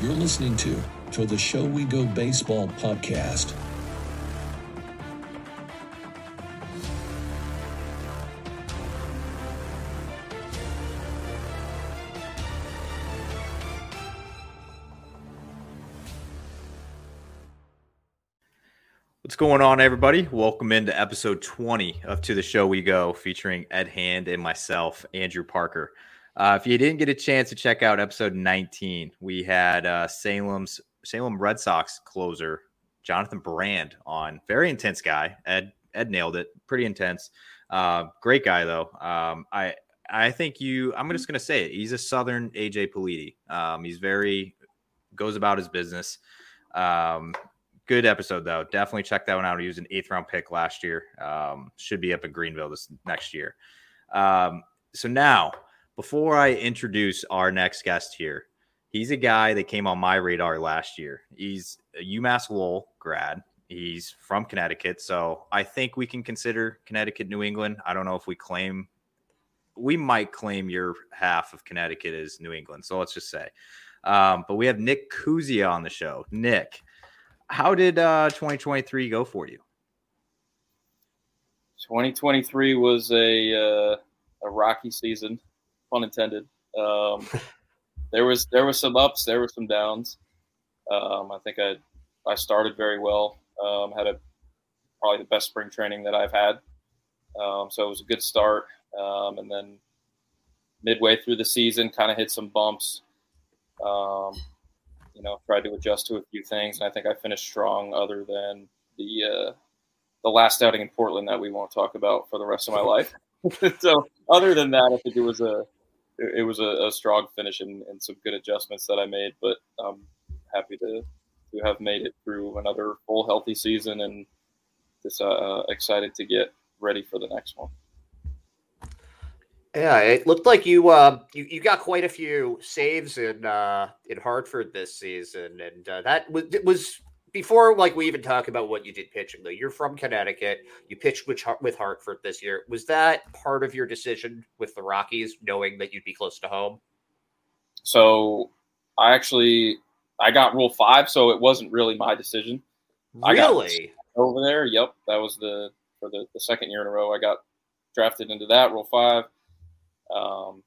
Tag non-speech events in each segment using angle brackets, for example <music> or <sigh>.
You're listening to to the Show We Go Baseball podcast. What's going on, everybody? Welcome into episode 20 of To the Show We Go, featuring Ed Hand and myself, Andrew Parker. Uh, if you didn't get a chance to check out episode 19, we had uh, Salem's Salem Red Sox closer Jonathan Brand on. Very intense guy. Ed Ed nailed it. Pretty intense. Uh, great guy though. Um, I I think you. I'm just gonna say it. He's a Southern AJ Politi. Um, he's very goes about his business. Um, good episode though. Definitely check that one out. He was an eighth round pick last year. Um, should be up in Greenville this next year. Um, so now, before I introduce our next guest here, he's a guy that came on my radar last year. He's a UMass Lowell grad. He's from Connecticut, so I think we can consider Connecticut New England. I don't know if we claim we might claim your half of Connecticut is New England. So let's just say. Um, but we have Nick Kuzia on the show. Nick, how did uh, 2023 go for you? 2023 was a uh, a rocky season, pun intended. Um, <laughs> there was there was some ups, there were some downs. Um, I think I I started very well. Um, had a probably the best spring training that I've had. Um, so it was a good start, um, and then midway through the season, kind of hit some bumps. Um, you know, tried to adjust to a few things, and I think I finished strong. Other than the uh, the last outing in Portland that we won't talk about for the rest of my life. <laughs> so, other than that, I think it was a it was a, a strong finish and, and, some good adjustments that I made. But I'm happy to to have made it through another full healthy season, and just uh, excited to get ready for the next one. Yeah, it looked like you uh, you you got quite a few saves in uh, in Hartford this season, and uh, that was was before like we even talk about what you did pitching. Though you're from Connecticut, you pitched with with Hartford this year. Was that part of your decision with the Rockies, knowing that you'd be close to home? So I actually I got Rule Five, so it wasn't really my decision. Really? over there, yep, that was the for the, the second year in a row. I got drafted into that Rule Five um,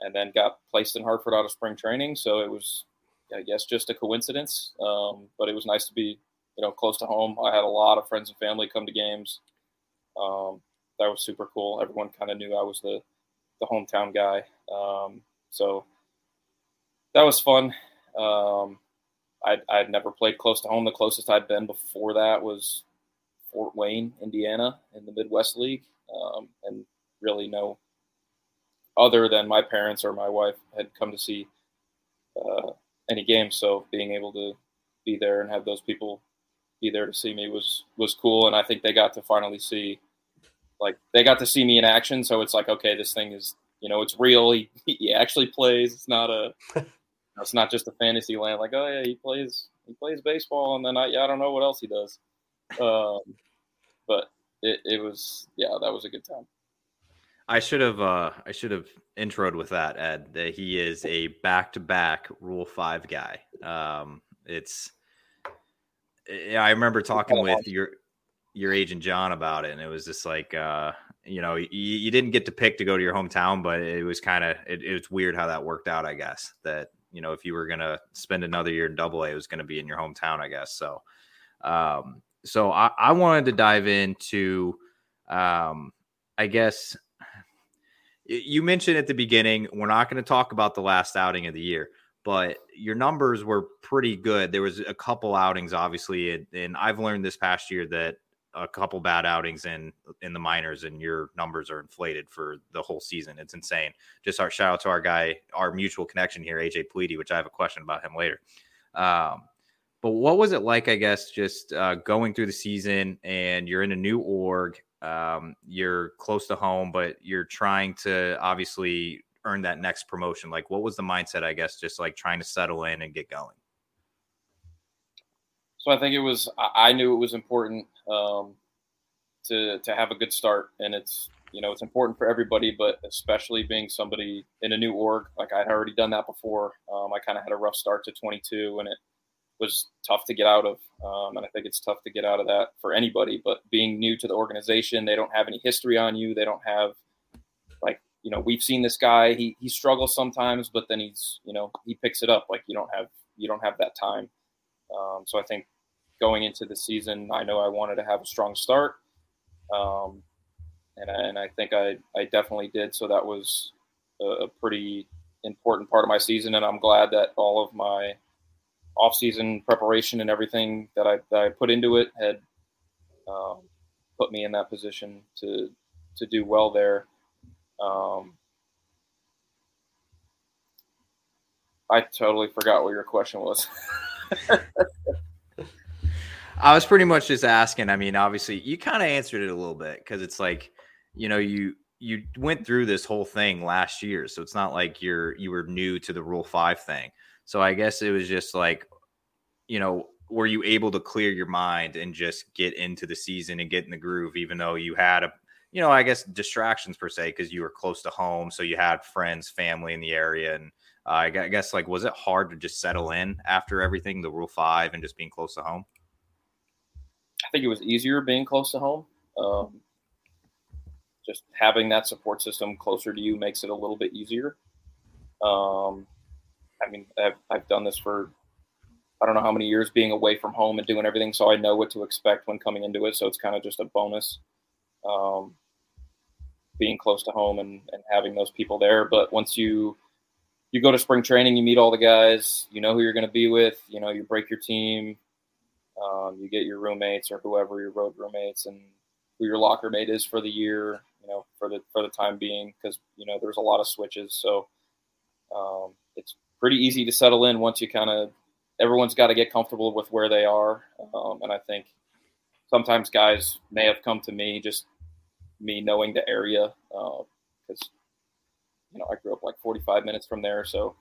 and then got placed in Hartford out of spring training. So it was, I guess, just a coincidence. Um, but it was nice to be, you know, close to home. I had a lot of friends and family come to games. Um, that was super cool. Everyone kind of knew I was the the hometown guy. Um, so that was fun. Um, I'd, I'd never played close to home. The closest I'd been before that was Fort Wayne, Indiana, in the Midwest League, um, and really no other than my parents or my wife had come to see uh, any game. So being able to be there and have those people be there to see me was was cool, and I think they got to finally see, like they got to see me in action. So it's like, okay, this thing is, you know, it's real. <laughs> He he actually plays. It's not a, <laughs> it's not just a fantasy land. Like, oh yeah, he plays he plays baseball, and then I yeah, I don't know what else he does. Um, but it, it was yeah, that was a good time. I should have uh I should have introed with that, Ed, that he is a back to back rule five guy. Um it's I remember talking with your your agent John about it, and it was just like uh you know, you, you didn't get to pick to go to your hometown, but it was kind of it, it was weird how that worked out, I guess. That, you know, if you were gonna spend another year in double A, it was gonna be in your hometown, I guess. So um so I, I wanted to dive into um I guess you mentioned at the beginning, we're not going to talk about the last outing of the year, but your numbers were pretty good. There was a couple outings, obviously, and I've learned this past year that a couple bad outings in in the minors and your numbers are inflated for the whole season. It's insane. Just our shout out to our guy, our mutual connection here, AJ Politi, which I have a question about him later. Um, but what was it like, I guess, just uh, going through the season and you're in a new org um, you're close to home, but you're trying to obviously earn that next promotion. Like, what was the mindset? I guess just like trying to settle in and get going. So I think it was. I knew it was important um, to to have a good start, and it's you know, it's important for everybody, but especially being somebody in a new org. Like I'd already done that before. Um, I kind of had a rough start to 22, and it was tough to get out of. Um, and I think it's tough to get out of that for anybody. But being new to the organization, they don't have any history on you. They don't have like you know we've seen this guy. He he struggles sometimes, but then he's you know he picks it up. Like you don't have you don't have that time. Um, so I think going into the season, I know I wanted to have a strong start. Um, and, and I think I, I definitely did. So that was a, a pretty important part of my season. And I'm glad that all of my off-season preparation and everything that I, that I put into it had um, put me in that position to to do well there. Um, I totally forgot what your question was. <laughs> I was pretty much just asking. I mean, obviously, you kind of answered it a little bit because it's like, you know, you you went through this whole thing last year, so it's not like you're you were new to the Rule Five thing. So I guess it was just like, you know, were you able to clear your mind and just get into the season and get in the groove, even though you had a, you know, I guess distractions per se because you were close to home, so you had friends, family in the area, and uh, I guess like was it hard to just settle in after everything, the Rule Five, and just being close to home? I think it was easier being close to home. Um, just having that support system closer to you makes it a little bit easier. Um, I mean, I've, I've done this for I don't know how many years being away from home and doing everything, so I know what to expect when coming into it. So it's kind of just a bonus um, being close to home and, and having those people there. But once you you go to spring training, you meet all the guys, you know who you're going to be with, you know, you break your team, um, you get your roommates or whoever your road roommates and who your locker mate is for the year, you know, for the for the time being, because you know there's a lot of switches, so um, it's pretty easy to settle in once you kind of everyone's got to get comfortable with where they are, um, and I think sometimes guys may have come to me just me knowing the area because uh, you know I grew up like 45 minutes from there, so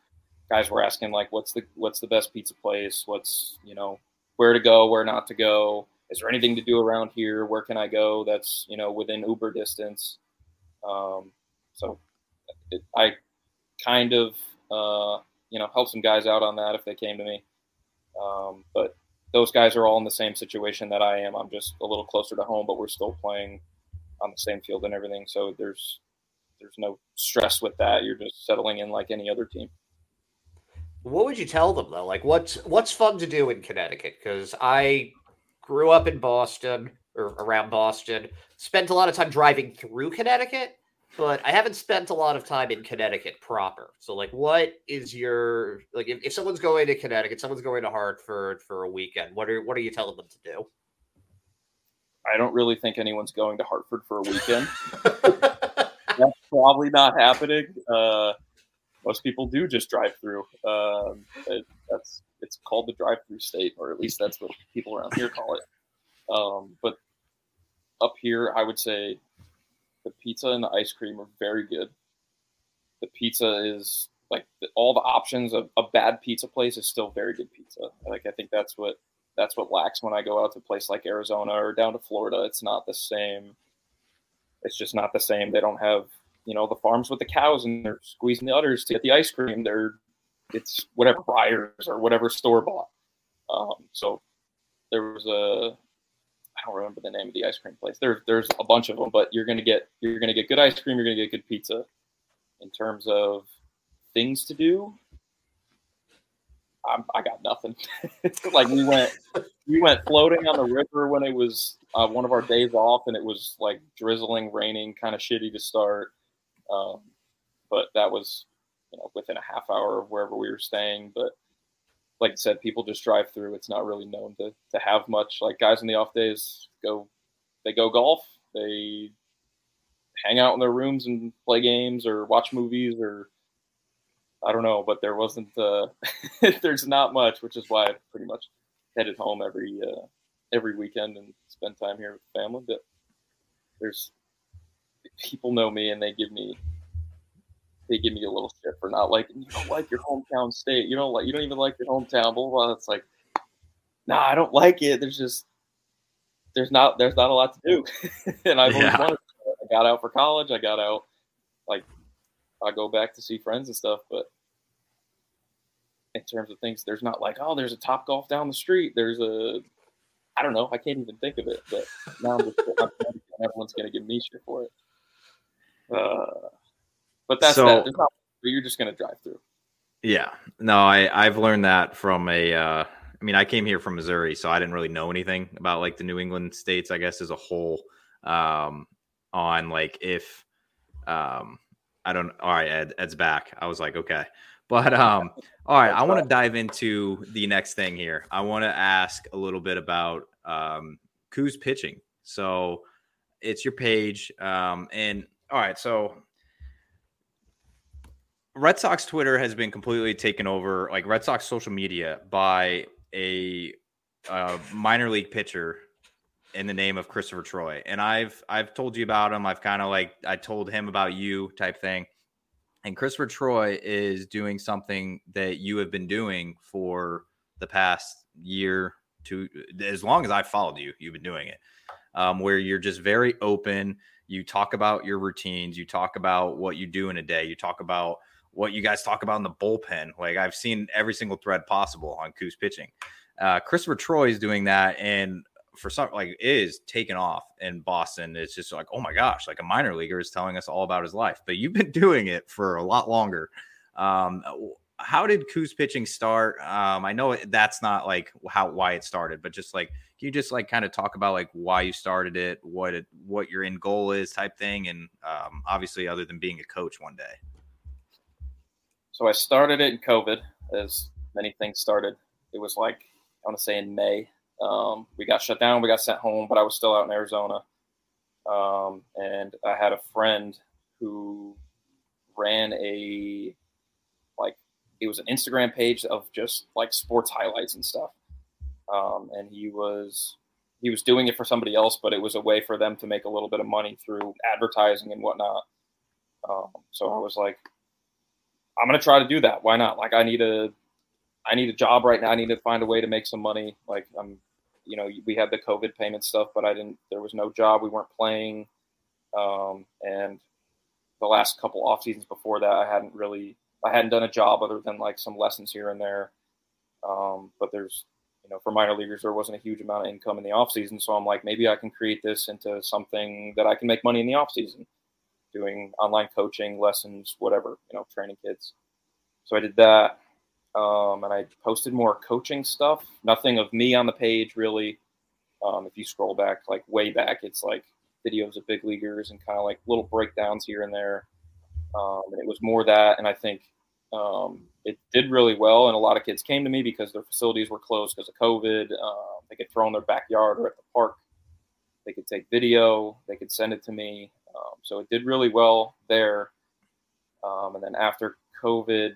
guys were asking like what's the what's the best pizza place, what's you know where to go, where not to go. Is there anything to do around here? Where can I go that's you know within Uber distance? Um, so it, I kind of uh, you know help some guys out on that if they came to me. Um, but those guys are all in the same situation that I am. I'm just a little closer to home, but we're still playing on the same field and everything. So there's there's no stress with that. You're just settling in like any other team. What would you tell them though? Like what's what's fun to do in Connecticut? Because I grew up in Boston or around Boston, spent a lot of time driving through Connecticut, but I haven't spent a lot of time in Connecticut proper. So like what is your like if, if someone's going to Connecticut, someone's going to Hartford for a weekend, what are what are you telling them to do? I don't really think anyone's going to Hartford for a weekend. <laughs> That's probably not happening. Uh, most people do just drive through. Um, it, that's it's called the drive-through state, or at least that's what people around here call it. Um, but up here, I would say the pizza and the ice cream are very good. The pizza is like the, all the options of a bad pizza place is still very good pizza. Like I think that's what that's what lacks when I go out to a place like Arizona or down to Florida. It's not the same. It's just not the same. They don't have you know the farms with the cows and they're squeezing the udders to get the ice cream. They're it's whatever Breyers or whatever store bought. Um, so there was a I don't remember the name of the ice cream place. There's there's a bunch of them, but you're gonna get you're gonna get good ice cream. You're gonna get good pizza. In terms of things to do, I'm, i got nothing. <laughs> like we went we went floating on the river when it was uh, one of our days off, and it was like drizzling, raining, kind of shitty to start. Um, but that was, you know, within a half hour of wherever we were staying. But like I said, people just drive through. It's not really known to, to have much. Like guys in the off days go, they go golf, they hang out in their rooms and play games or watch movies or I don't know. But there wasn't, uh, <laughs> there's not much, which is why I pretty much headed home every uh, every weekend and spend time here with family. But there's people know me and they give me they give me a little shit for not liking you don't like your hometown state. You don't like you don't even like your hometown, blah blah. blah. It's like, nah, I don't like it. There's just there's not there's not a lot to do, <laughs> and I've yeah. always wanted. I got out for college. I got out, like, I go back to see friends and stuff. But in terms of things, there's not like, oh, there's a Top Golf down the street. There's a, I don't know. I can't even think of it. But now I'm just, <laughs> I'm, everyone's going to give me shit for it. Uh, but that's So- that. Not, you're just going to drive through. Yeah. No, I I've learned that from a uh I mean, I came here from Missouri, so I didn't really know anything about like the New England states, I guess, as a whole. Um on like if um I don't all right, Ed, Ed's back. I was like, okay. But um all right, I want to dive into the next thing here. I want to ask a little bit about um Kuz pitching. So it's your page. Um and all right, so Red Sox Twitter has been completely taken over, like Red Sox social media, by a minor league pitcher in the name of Christopher Troy. And I've I've told you about him. I've kind of like I told him about you type thing. And Christopher Troy is doing something that you have been doing for the past year to as long as I've followed you. You've been doing it, um, where you're just very open. You talk about your routines. You talk about what you do in a day. You talk about what you guys talk about in the bullpen. Like I've seen every single thread possible on Kuz pitching. Uh, Christopher Troy is doing that, and for some like is taken off in Boston. It's just like, oh my gosh, like a minor leaguer is telling us all about his life. But you've <laughs> been doing it for a lot longer. Um, how did Kuz pitching start? Um, I know that's not like how why it started, but just like can you just like kind of talk about like why you started it, what it what your end goal is, type thing, and um, obviously other than being a coach one day. So I started it in COVID, as many things started. It was like I want to say in May. Um, we got shut down. We got sent home, but I was still out in Arizona. Um, and I had a friend who ran a like it was an Instagram page of just like sports highlights and stuff. Um, and he was he was doing it for somebody else, but it was a way for them to make a little bit of money through advertising and whatnot. Um, so I was like, I'm gonna try to do that. Why not? Like I need a I need a job right now. I need to find a way to make some money. Like I'm you know, we had the COVID payment stuff, but I didn't there was no job. We weren't playing. Um, and the last couple off seasons before that I hadn't really I hadn't done a job other than like some lessons here and there. Um, but there's you know, for minor leaguers there wasn't a huge amount of income in the off season. So I'm like, maybe I can create this into something that I can make money in the off season doing online coaching lessons, whatever, you know, training kids. So I did that. Um, and I posted more coaching stuff, nothing of me on the page really. Um, if you scroll back, like way back, it's like videos of big leaguers and kind of like little breakdowns here and there. Um, and it was more that. And I think um, it did really well. And a lot of kids came to me because their facilities were closed because of COVID. Um, they could throw in their backyard or at the park. They could take video. They could send it to me. Um, so it did really well there. Um, and then after COVID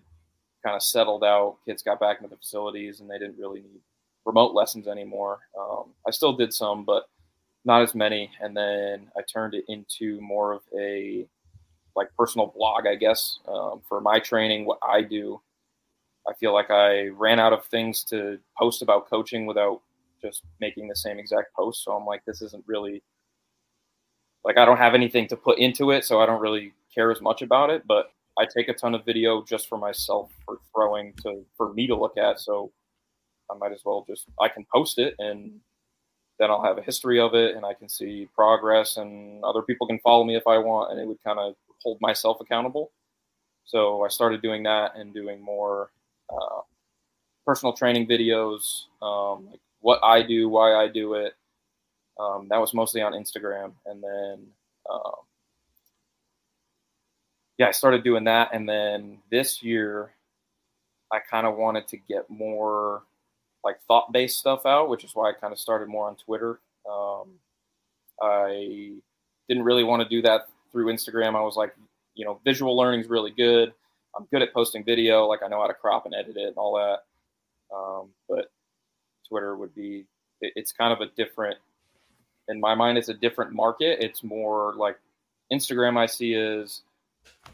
kind of settled out, kids got back into the facilities and they didn't really need remote lessons anymore. Um, I still did some, but not as many. And then I turned it into more of a like personal blog, I guess, um, for my training, what I do. I feel like I ran out of things to post about coaching without just making the same exact post. So I'm like, this isn't really like I don't have anything to put into it, so I don't really care as much about it. But I take a ton of video just for myself for throwing to for me to look at. So I might as well just I can post it and then I'll have a history of it and I can see progress and other people can follow me if I want and it would kind of hold myself accountable. So I started doing that and doing more uh, personal training videos, um, like what I do, why I do it. Um, that was mostly on Instagram, and then um, yeah, I started doing that, and then this year I kind of wanted to get more like thought-based stuff out, which is why I kind of started more on Twitter. Um, I didn't really want to do that through Instagram. I was like, you know, visual learning is really good. I'm good at posting video, like I know how to crop and edit it and all that. Um, but Twitter would be, it, it's kind of a different, in my mind, it's a different market. It's more like Instagram. I see is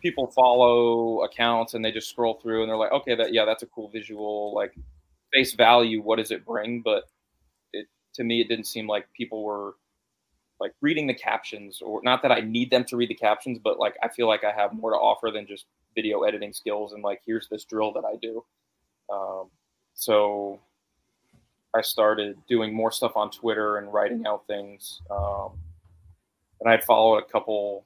people follow accounts and they just scroll through and they're like, okay, that yeah, that's a cool visual. Like face value, what does it bring? But it to me, it didn't seem like people were like reading the captions, or not that I need them to read the captions, but like I feel like I have more to offer than just video editing skills and like here's this drill that I do. Um, so I started doing more stuff on Twitter and writing out things. Um, and I'd followed a couple.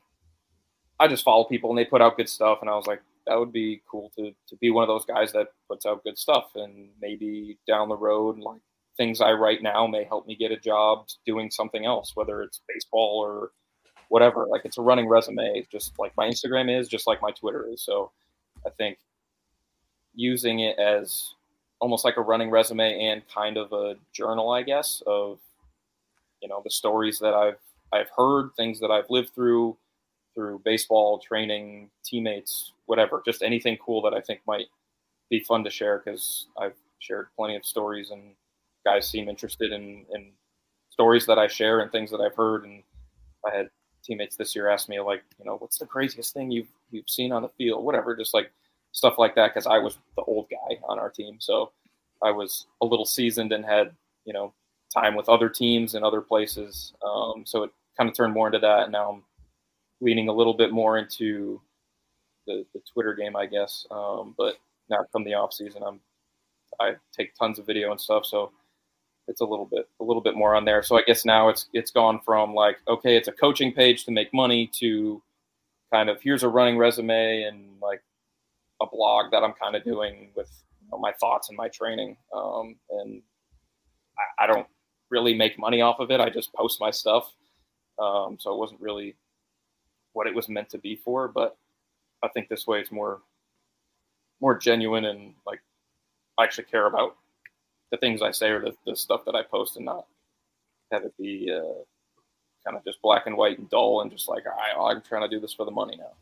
I just follow people and they put out good stuff, and I was like, that would be cool to to be one of those guys that puts out good stuff, and maybe down the road, like things I write now may help me get a job doing something else, whether it's baseball or whatever. Like it's a running resume, just like my Instagram is, just like my Twitter is. So I think using it as almost like a running resume and kind of a journal, I guess, of you know the stories that I've I've heard, things that I've lived through through baseball, training, teammates, whatever, just anything cool that I think might be fun to share because I've shared plenty of stories and guys seem interested in, in stories that I share and things that I've heard. And I had teammates this year ask me like, you know, what's the craziest thing you've, you've seen on the field, whatever, just like stuff like that. Cause I was the old guy on our team. So I was a little seasoned and had, you know, time with other teams and other places. Um, so it kind of turned more into that. And now I'm leaning a little bit more into the, the Twitter game, I guess. Um, but now from the off season, I'm, I take tons of video and stuff. So it's a little bit, a little bit more on there. So I guess now it's, it's gone from like, okay, it's a coaching page to make money to kind of, here's a running resume and like a blog that I'm kind of doing with you know, my thoughts and my training. Um, and I, I don't really make money off of it. I just post my stuff. Um, so it wasn't really what it was meant to be for, but I think this way it's more more genuine and like I actually care about the things I say or the, the stuff that I post and not have it be uh, kind of just black and white and dull and just like I, I'm trying to do this for the money now.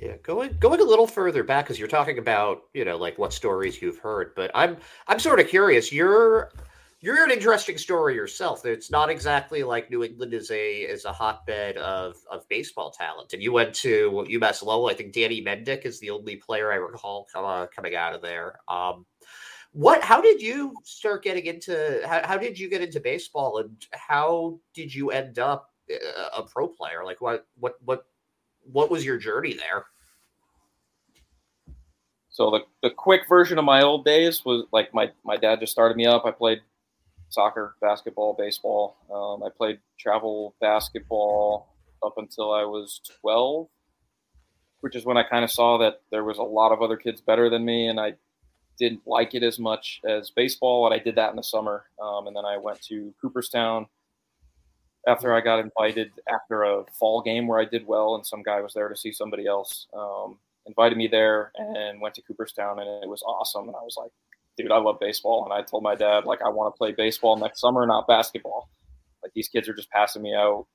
Yeah, going going a little further back because you're talking about you know like what stories you've heard, but I'm I'm sort of curious. You're you're an interesting story yourself. It's not exactly like New England is a is a hotbed of of baseball talent. And you went to UMass Lowell. I think Danny Mendick is the only player I recall uh, coming out of there. Um, what? How did you start getting into? How, how did you get into baseball, and how did you end up uh, a pro player? Like what? What? What? What was your journey there? So the, the quick version of my old days was like my, my dad just started me up. I played soccer, basketball, baseball. Um, I played travel basketball up until I was 12, which is when I kind of saw that there was a lot of other kids better than me, and I didn't like it as much as baseball. And I did that in the summer, um, and then I went to Cooperstown after I got invited after a fall game where I did well, and some guy was there to see somebody else. Um, invited me there and went to Cooperstown, and it was awesome. And I was like, dude, I love baseball. And I told my dad, like, I want to play baseball next summer, not basketball. Like, these kids are just passing me out.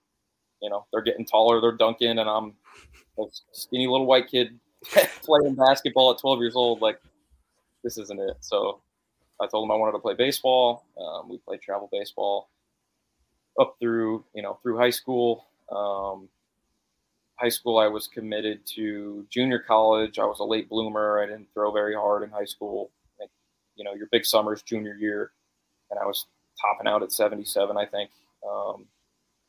You know, they're getting taller, they're dunking, and I'm a skinny little white kid <laughs> playing basketball at 12 years old. Like, this isn't it. So I told him I wanted to play baseball. Um, we played travel baseball up through, you know, through high school. Um, high school, I was committed to junior college. I was a late bloomer. I didn't throw very hard in high school you know your big summers junior year, and I was topping out at 77, I think. Um,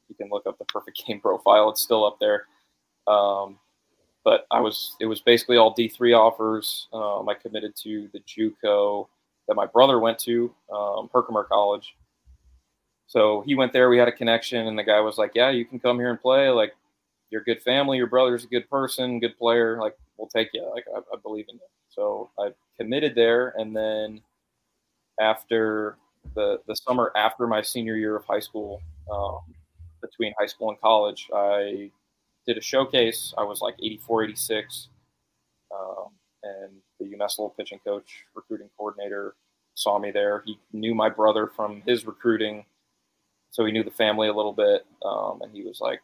you can look up the perfect <laughs> game profile; it's still up there. Um, but I was it was basically all D3 offers. Um, I committed to the JUCO that my brother went to, um, Herkimer College. So he went there. We had a connection, and the guy was like, "Yeah, you can come here and play. Like, you're a good family. Your brother's a good person, good player. Like, we'll take you. Like, I, I believe in you." So I committed there, and then after the the summer after my senior year of high school, um, between high school and college, I did a showcase. I was like 84, 86, um, and the UMass Lowell pitching coach, recruiting coordinator, saw me there. He knew my brother from his recruiting, so he knew the family a little bit, um, and he was like,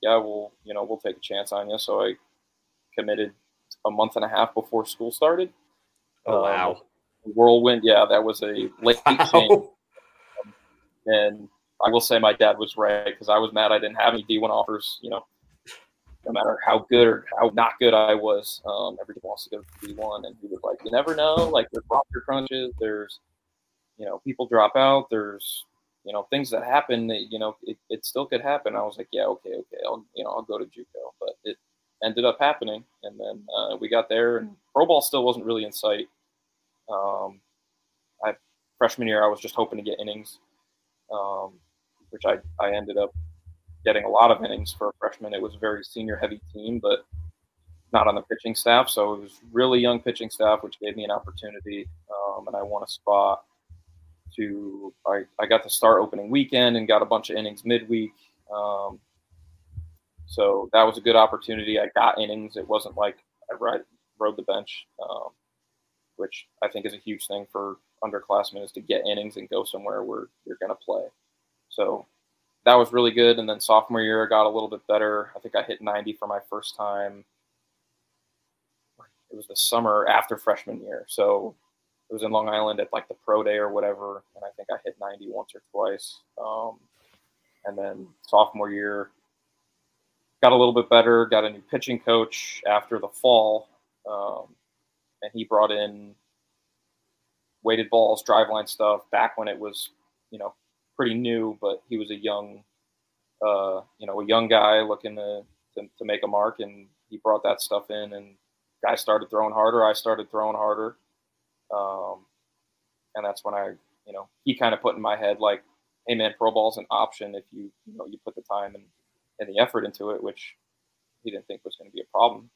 "Yeah, we'll you know we'll take a chance on you." So I committed a month and a half before school started. Oh wow! Um, whirlwind. Yeah, that was a late wow. change. And I will say my dad was right because I was mad I didn't have any D1 offers. You know, no matter how good or how not good I was, um, everybody wants to go to D1. And he was like, you never know. Like there's roster crunches. There's, you know, people drop out. There's you know, things that happen, that, you know, it, it still could happen. I was like, yeah, okay, okay, I'll, you know, I'll go to JUCO, but it ended up happening. And then uh, we got there, and pro ball still wasn't really in sight. Um, I freshman year, I was just hoping to get innings, um, which I, I ended up getting a lot of innings for a freshman. It was a very senior heavy team, but not on the pitching staff. So it was really young pitching staff, which gave me an opportunity. Um, and I won a spot to, I, I got to start opening weekend and got a bunch of innings midweek. Um, so that was a good opportunity. I got innings. It wasn't like I ride, rode the bench, um, which I think is a huge thing for underclassmen is to get innings and go somewhere where you're going to play. So that was really good. And then sophomore year, I got a little bit better. I think I hit 90 for my first time it was the summer after freshman year. So it was in Long Island at like the pro day or whatever. And I think I hit 90 once or twice. Um, and then sophomore year, got a little bit better, got a new pitching coach after the fall. Um, and he brought in weighted balls, driveline stuff back when it was, you know, pretty new, but he was a young, uh, you know, a young guy looking to, to, to make a mark. And he brought that stuff in and guys started throwing harder. I started throwing harder. Um, and that's when I, you know, he kind of put in my head like, hey man, pro ball's an option if you, you know, you put the time and, and the effort into it, which he didn't think was going to be a problem.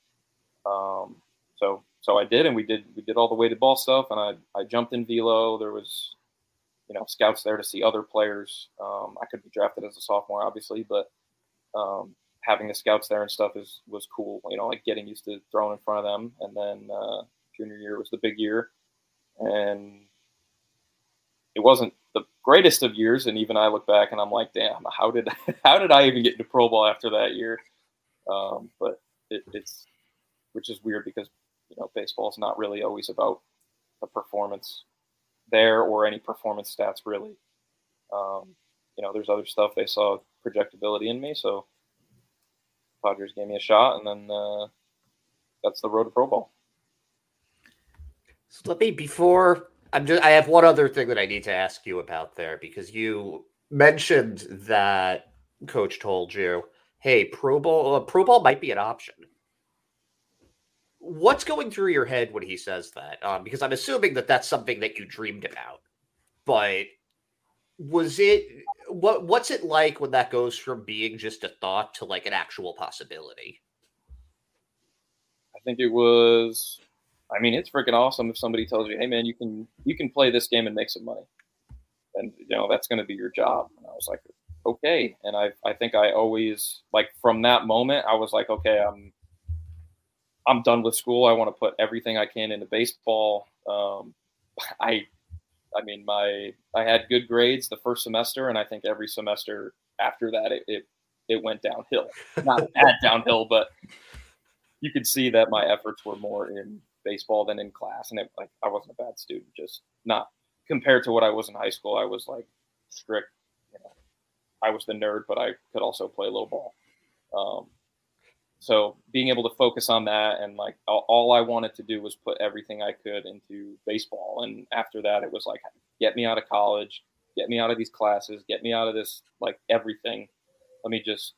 Um, so, so I did, and we did, we did all the weighted ball stuff and I, I jumped in velo. There was, you know, scouts there to see other players. Um, I could be drafted as a sophomore, obviously, but, um, having the scouts there and stuff is was cool. You know, like getting used to throwing in front of them. And then uh, junior year was the big year, and it wasn't the greatest of years. And even I look back and I'm like, damn, how did <laughs> how did I even get into pro ball after that year? Um, but it, it's which is weird because you know baseball is not really always about the performance there or any performance stats really. Um, you know, there's other stuff they saw projectability in me, so Padres gave me a shot, and then uh, that's the road to pro ball. So let me before I'm just I have one other thing that I need to ask you about there because you mentioned that coach told you, "Hey, pro ball, uh, pro ball might be an option." What's going through your head when he says that? Um, because I'm assuming that that's something that you dreamed about, but was it what what's it like when that goes from being just a thought to like an actual possibility? I think it was. I mean, it's freaking awesome if somebody tells you, "Hey, man, you can you can play this game and make some money," and you know that's going to be your job. And I was like, "Okay," and I I think I always like from that moment I was like, "Okay, I'm I'm done with school. I want to put everything I can into baseball." Um, <laughs> I I mean, my I had good grades the first semester, and I think every semester after that, it it, it went downhill. Not bad downhill, but you could see that my efforts were more in baseball than in class, and it like I wasn't a bad student, just not compared to what I was in high school. I was like strict. You know, I was the nerd, but I could also play a little ball. Um, so being able to focus on that and like all, all, I wanted to do was put everything I could into baseball. And after that, it was like, get me out of college, get me out of these classes, get me out of this, like everything. Let me just,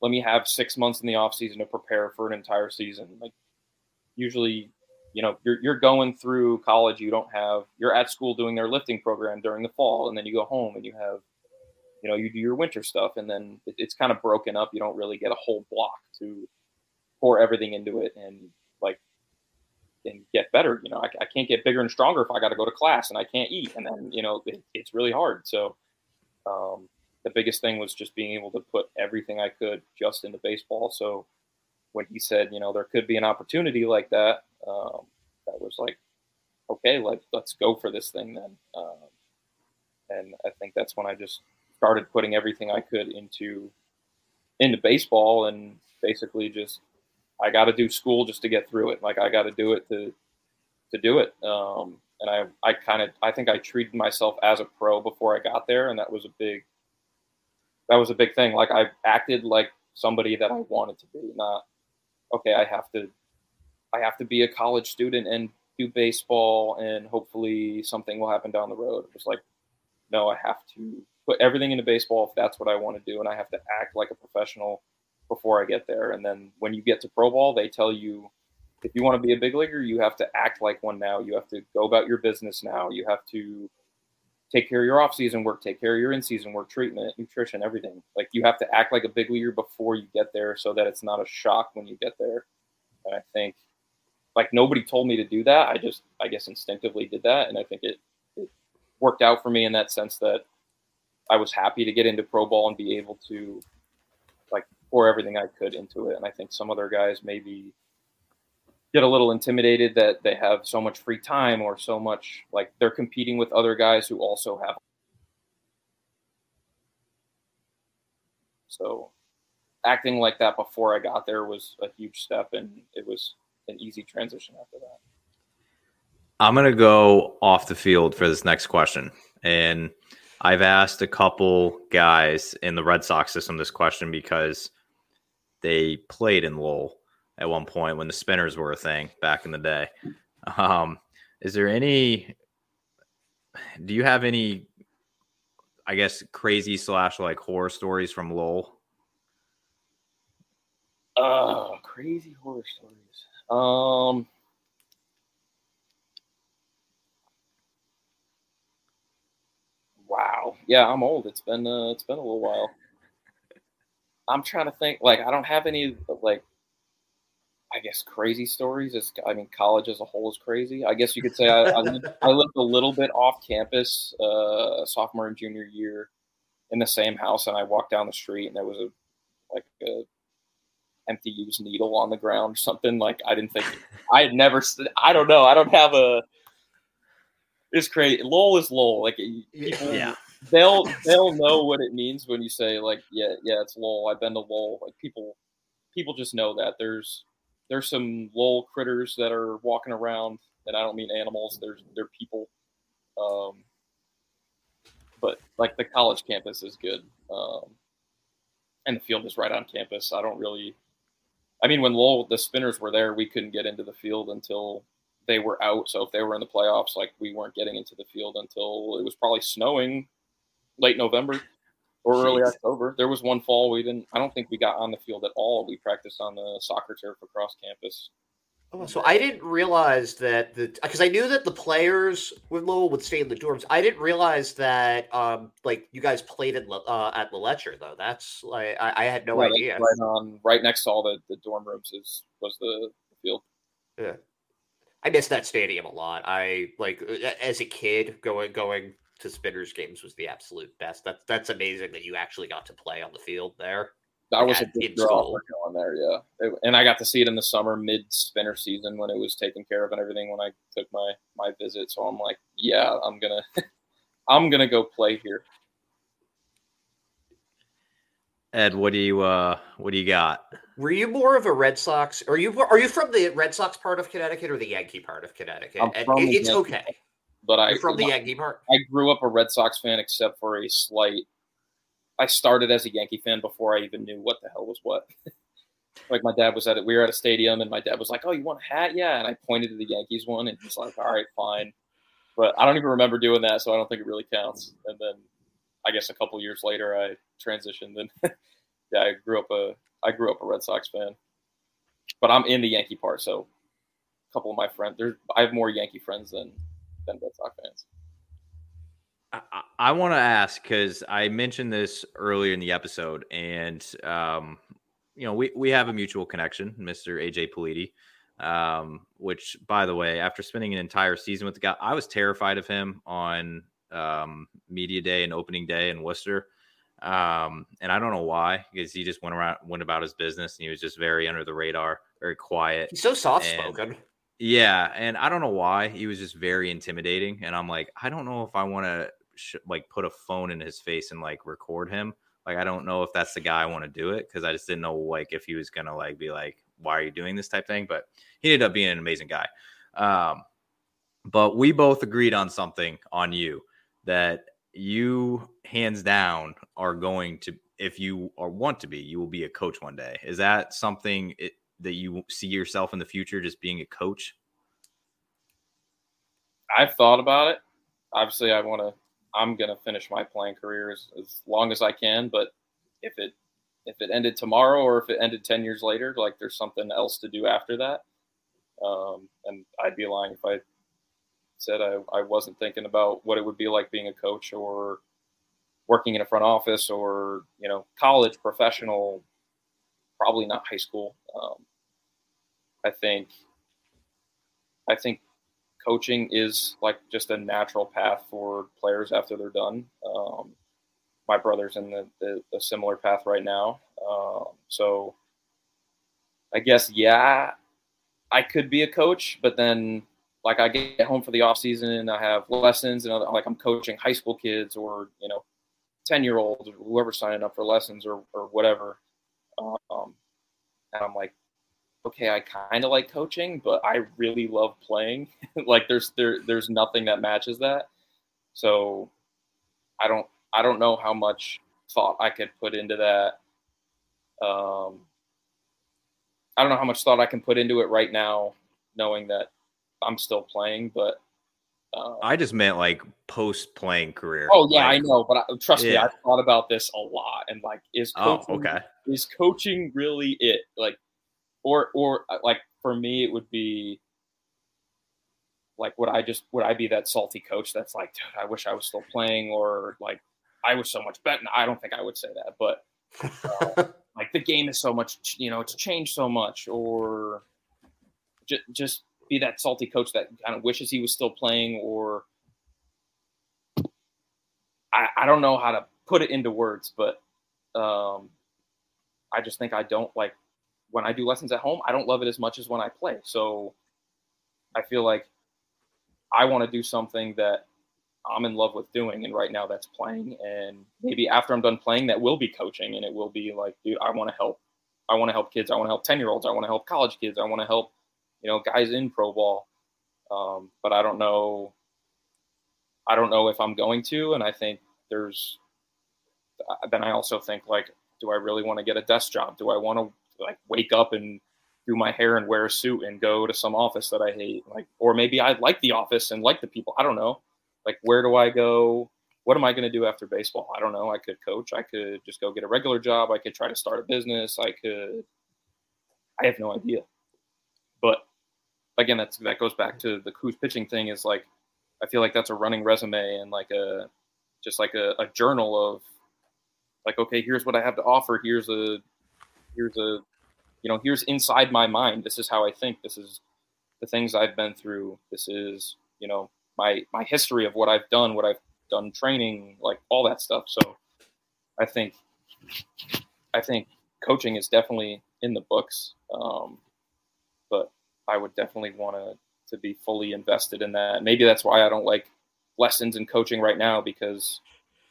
let me have six months in the off season to prepare for an entire season. Like usually, you know, you're, you're going through college. You don't have, you're at school doing their lifting program during the fall. And then you go home and you have you know you do your winter stuff and then it, it's kind of broken up you don't really get a whole block to pour everything into it and like and get better you know i, I can't get bigger and stronger if i got to go to class and i can't eat and then you know it, it's really hard so um, the biggest thing was just being able to put everything i could just into baseball so when he said you know there could be an opportunity like that um, that was like okay let, let's go for this thing then um, and i think that's when i just started putting everything I could into into baseball and basically just I got to do school just to get through it. Like I got to do it to to do it. Um, and I I kind of I think I treated myself as a pro before I got there, and that was a big that was a big thing. Like I acted like somebody that I wanted to be, not okay. I have to I have to be a college student and do baseball, and hopefully something will happen down the road. Was like no, I have to put everything into baseball if that's what I want to do, and I have to act like a professional before I get there. And then when you get to pro ball, they tell you if you want to be a big leaguer, you have to act like one now. You have to go about your business now. You have to take care of your off-season work, take care of your in-season work, treatment, nutrition, everything. Like you have to act like a big leaguer before you get there, so that it's not a shock when you get there. And I think, like nobody told me to do that. I just, I guess, instinctively did that, and I think it, it worked out for me in that sense that I was happy to get into pro ball and be able to, like, pour everything I could into it. And I think some other guys maybe get a little intimidated that they have so much free time or so much like they're competing with other guys who also have so acting like that before i got there was a huge step and it was an easy transition after that. I'm going to go off the field for this next question. And i've asked a couple guys in the red sox system this question because they played in lowell at one point when the spinners were a thing back in the day. Um, is there any? Do you have any? I guess crazy slash like horror stories from Lowell. Oh, crazy horror stories. Um. Wow. Yeah, I'm old. It's been uh, it's been a little while. I'm trying to think. Like, I don't have any like I guess crazy stories. Is I mean, college as a whole is crazy. I guess you could say I, I, lived, I lived a little bit off campus, uh, sophomore and junior year, in the same house, and I walked down the street and there was a like a empty used needle on the ground or something. Like I didn't think I had never. I don't know. I don't have a. It's crazy. Lowell is Lowell. Like people, yeah. They'll <laughs> they'll know what it means when you say like yeah yeah it's Lowell. I've been to Lowell. Like people people just know that there's there's some Lowell critters that are walking around, and I don't mean animals. There's they're people. Um, but like the college campus is good, um, and the field is right on campus. I don't really. I mean, when Lowell the Spinners were there, we couldn't get into the field until they were out. So if they were in the playoffs, like we weren't getting into the field until it was probably snowing late November or Jeez. early October. There was one fall we didn't. I don't think we got on the field at all. We practiced on the soccer turf across campus. Oh, so I didn't realize that the because I knew that the players with Lowell would stay in the dorms. I didn't realize that um like you guys played at uh, at LeLacheur though. That's like I, I had no right, idea. Right on, right next to all the, the dorm rooms is was the, the field. Yeah, I miss that stadium a lot. I like as a kid going going to Spinners games was the absolute best. That's that's amazing that you actually got to play on the field there. That was a big draw for going there, yeah. and I got to see it in the summer, mid spinner season, when it was taken care of and everything. When I took my my visit, so I'm like, yeah, I'm gonna, <laughs> I'm gonna go play here. Ed, what do you uh what do you got? Were you more of a Red Sox? Are you are you from the Red Sox part of Connecticut or the Yankee part of Connecticut? it's Yankee. okay but I You're from the Yankee part. I grew up a Red Sox fan, except for a slight. I started as a Yankee fan before I even knew what the hell was what. <laughs> like my dad was at it. We were at a stadium, and my dad was like, "Oh, you want a hat? Yeah." And I pointed to the Yankees one, and he's like, "All right, fine." But I don't even remember doing that, so I don't think it really counts. And then, I guess a couple years later, I transitioned, and <laughs> yeah, I grew up a I grew up a Red Sox fan. But I'm in the Yankee part, so a couple of my friends, there's I have more Yankee friends than than Red Sox fans. I, I want to ask because I mentioned this earlier in the episode, and um, you know we we have a mutual connection, Mister AJ Politi. Um, which, by the way, after spending an entire season with the guy, I was terrified of him on um, media day and opening day in Worcester. Um, and I don't know why, because he just went around, went about his business, and he was just very under the radar, very quiet. He's so soft spoken. Yeah, and I don't know why he was just very intimidating, and I'm like, I don't know if I want to sh- like put a phone in his face and like record him. Like, I don't know if that's the guy I want to do it because I just didn't know like if he was gonna like be like, why are you doing this type thing? But he ended up being an amazing guy. Um, but we both agreed on something on you that you hands down are going to if you or want to be you will be a coach one day is that something it, that you see yourself in the future just being a coach? I've thought about it. Obviously, I want to I'm gonna finish my playing career as, as long as I can. But if it if it ended tomorrow or if it ended ten years later, like there's something else to do after that. Um, and I'd be lying if I said I, I wasn't thinking about what it would be like being a coach or working in a front office or you know college professional probably not high school um, i think i think coaching is like just a natural path for players after they're done um, my brother's in the, the, the, similar path right now um, so i guess yeah i could be a coach but then like I get home for the off season and I have lessons and like I'm coaching high school kids or you know, ten year olds or whoever's signing up for lessons or or whatever. Um, and I'm like, okay, I kind of like coaching, but I really love playing. <laughs> like there's there there's nothing that matches that. So I don't I don't know how much thought I could put into that. Um, I don't know how much thought I can put into it right now, knowing that I'm still playing, but uh, I just meant like post playing career. Oh yeah, like, I know, but I, trust yeah. me, I've thought about this a lot. And like, is oh, coaching, oh, okay. is coaching really it? Like, or or uh, like for me, it would be like, would I just would I be that salty coach that's like, dude, I wish I was still playing, or like, I was so much better. I don't think I would say that, but uh, <laughs> like the game is so much, you know, it's changed so much, or just just be that salty coach that kind of wishes he was still playing, or I, I don't know how to put it into words, but um, I just think I don't like when I do lessons at home. I don't love it as much as when I play. So I feel like I want to do something that I'm in love with doing, and right now that's playing. And maybe after I'm done playing, that will be coaching, and it will be like, dude, I want to help. I want to help kids. I want to help ten year olds. I want to help college kids. I want to help you know, guys in pro ball. Um, but I don't know. I don't know if I'm going to, and I think there's. Then I also think like, do I really want to get a desk job? Do I want to like wake up and do my hair and wear a suit and go to some office that I hate? Like, or maybe I like the office and like the people. I don't know. Like, where do I go? What am I going to do after baseball? I don't know. I could coach. I could just go get a regular job. I could try to start a business. I could. I have no idea. But again, that's that goes back to the Kuz pitching thing. Is like, I feel like that's a running resume and like a just like a, a journal of like, okay, here's what I have to offer. Here's a here's a you know here's inside my mind. This is how I think. This is the things I've been through. This is you know my my history of what I've done, what I've done training, like all that stuff. So I think I think coaching is definitely in the books. Um, but I would definitely want to to be fully invested in that. Maybe that's why I don't like lessons and coaching right now because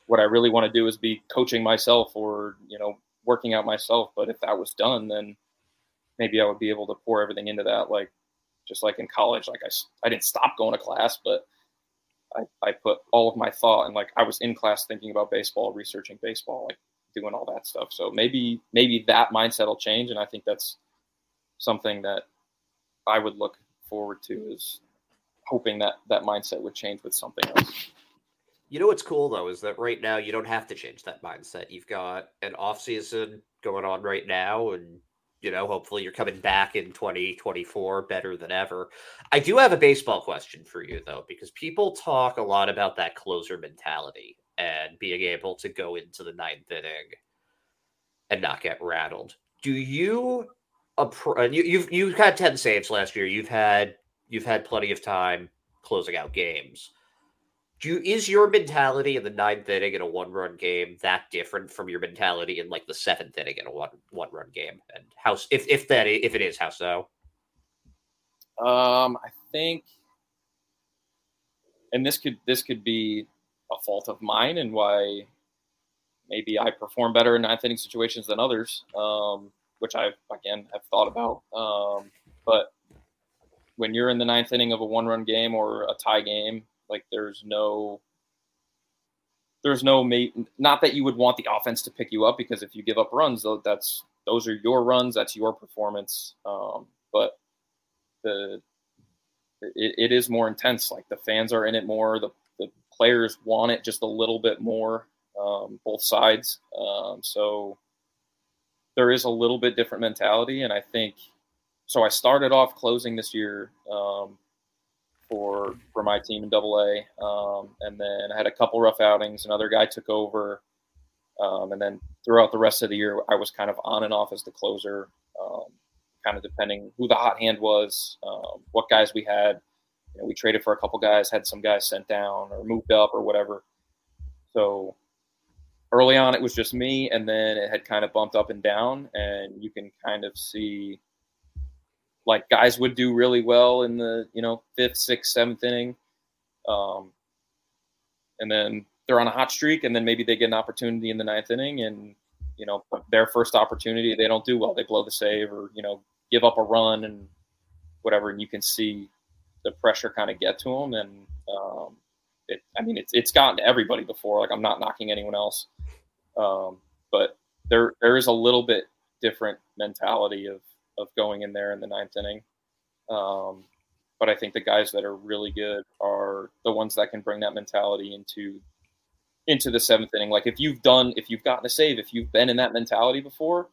what I really want to do is be coaching myself or you know working out myself. But if that was done, then maybe I would be able to pour everything into that. Like just like in college, like I I didn't stop going to class, but I, I put all of my thought and like I was in class thinking about baseball, researching baseball, like doing all that stuff. So maybe maybe that mindset will change, and I think that's something that I would look forward to is hoping that that mindset would change with something else. You know what's cool though is that right now you don't have to change that mindset. You've got an off season going on right now, and you know hopefully you're coming back in 2024 better than ever. I do have a baseball question for you though, because people talk a lot about that closer mentality and being able to go into the ninth inning and not get rattled. Do you you, you've you've had ten saves last year. You've had you've had plenty of time closing out games. Do you, is your mentality in the ninth inning in a one run game that different from your mentality in like the seventh inning in a one one run game? And how if if that if it is how so? Um, I think, and this could this could be a fault of mine and why maybe I perform better in ninth inning situations than others. Um, which I again have thought about. Um, but when you're in the ninth inning of a one-run game or a tie game, like there's no there's no. Not that you would want the offense to pick you up because if you give up runs, though, that's those are your runs. That's your performance. Um, but the it, it is more intense. Like the fans are in it more. The the players want it just a little bit more, um, both sides. Um, so there is a little bit different mentality, and I think so. I started off closing this year um, for for my team in Double A, um, and then I had a couple rough outings. Another guy took over, um, and then throughout the rest of the year, I was kind of on and off as the closer, um, kind of depending who the hot hand was, um, what guys we had. You know, we traded for a couple guys, had some guys sent down or moved up or whatever. So early on, it was just me, and then it had kind of bumped up and down, and you can kind of see like guys would do really well in the you know fifth, sixth, seventh inning, um, and then they're on a hot streak, and then maybe they get an opportunity in the ninth inning, and you know their first opportunity they don't do well, they blow the save or you know give up a run and whatever, and you can see the pressure kind of get to them, and um, it, I mean it's it's gotten to everybody before. Like I'm not knocking anyone else, um, but there there is a little bit different mentality of of going in there in the ninth inning. Um, but I think the guys that are really good are the ones that can bring that mentality into into the seventh inning. Like if you've done, if you've gotten a save, if you've been in that mentality before,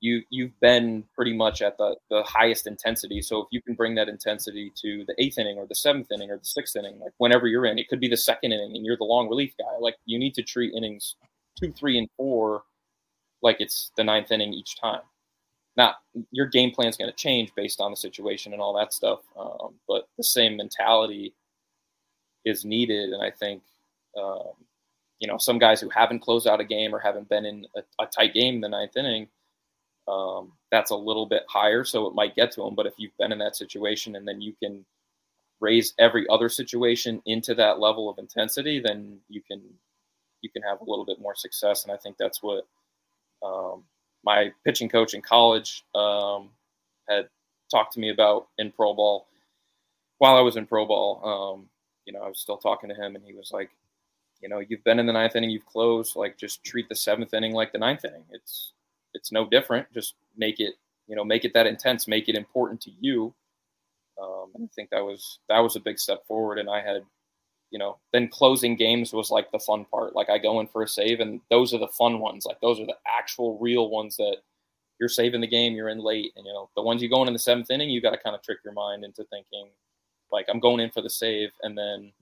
you you've been pretty much at the the highest intensity. So if you can bring that intensity to the eighth inning or the seventh inning or the sixth inning, like whenever you're in, it could be the second inning and you're the long relief guy. Like you need to treat innings two, three, and four like it's the ninth inning each time not your game plan is going to change based on the situation and all that stuff. Um, but the same mentality is needed, and I think um, you know some guys who haven't closed out a game or haven't been in a, a tight game the ninth inning, um, that's a little bit higher, so it might get to them. But if you've been in that situation and then you can raise every other situation into that level of intensity, then you can you can have a little bit more success. And I think that's what um, my pitching coach in college um, had talked to me about in pro ball while I was in pro ball. Um, you know, I was still talking to him, and he was like, you know, you've been in the ninth inning, you've closed. Like, just treat the seventh inning like the ninth inning. It's it's no different. Just make it, you know, make it that intense, make it important to you. Um, and I think that was that was a big step forward. And I had you know, then closing games was like the fun part. Like I go in for a save, and those are the fun ones. Like those are the actual real ones that you're saving the game, you're in late, and you know the ones you go in in the seventh inning, you got to kind of trick your mind into thinking, like I'm going in for the save, and then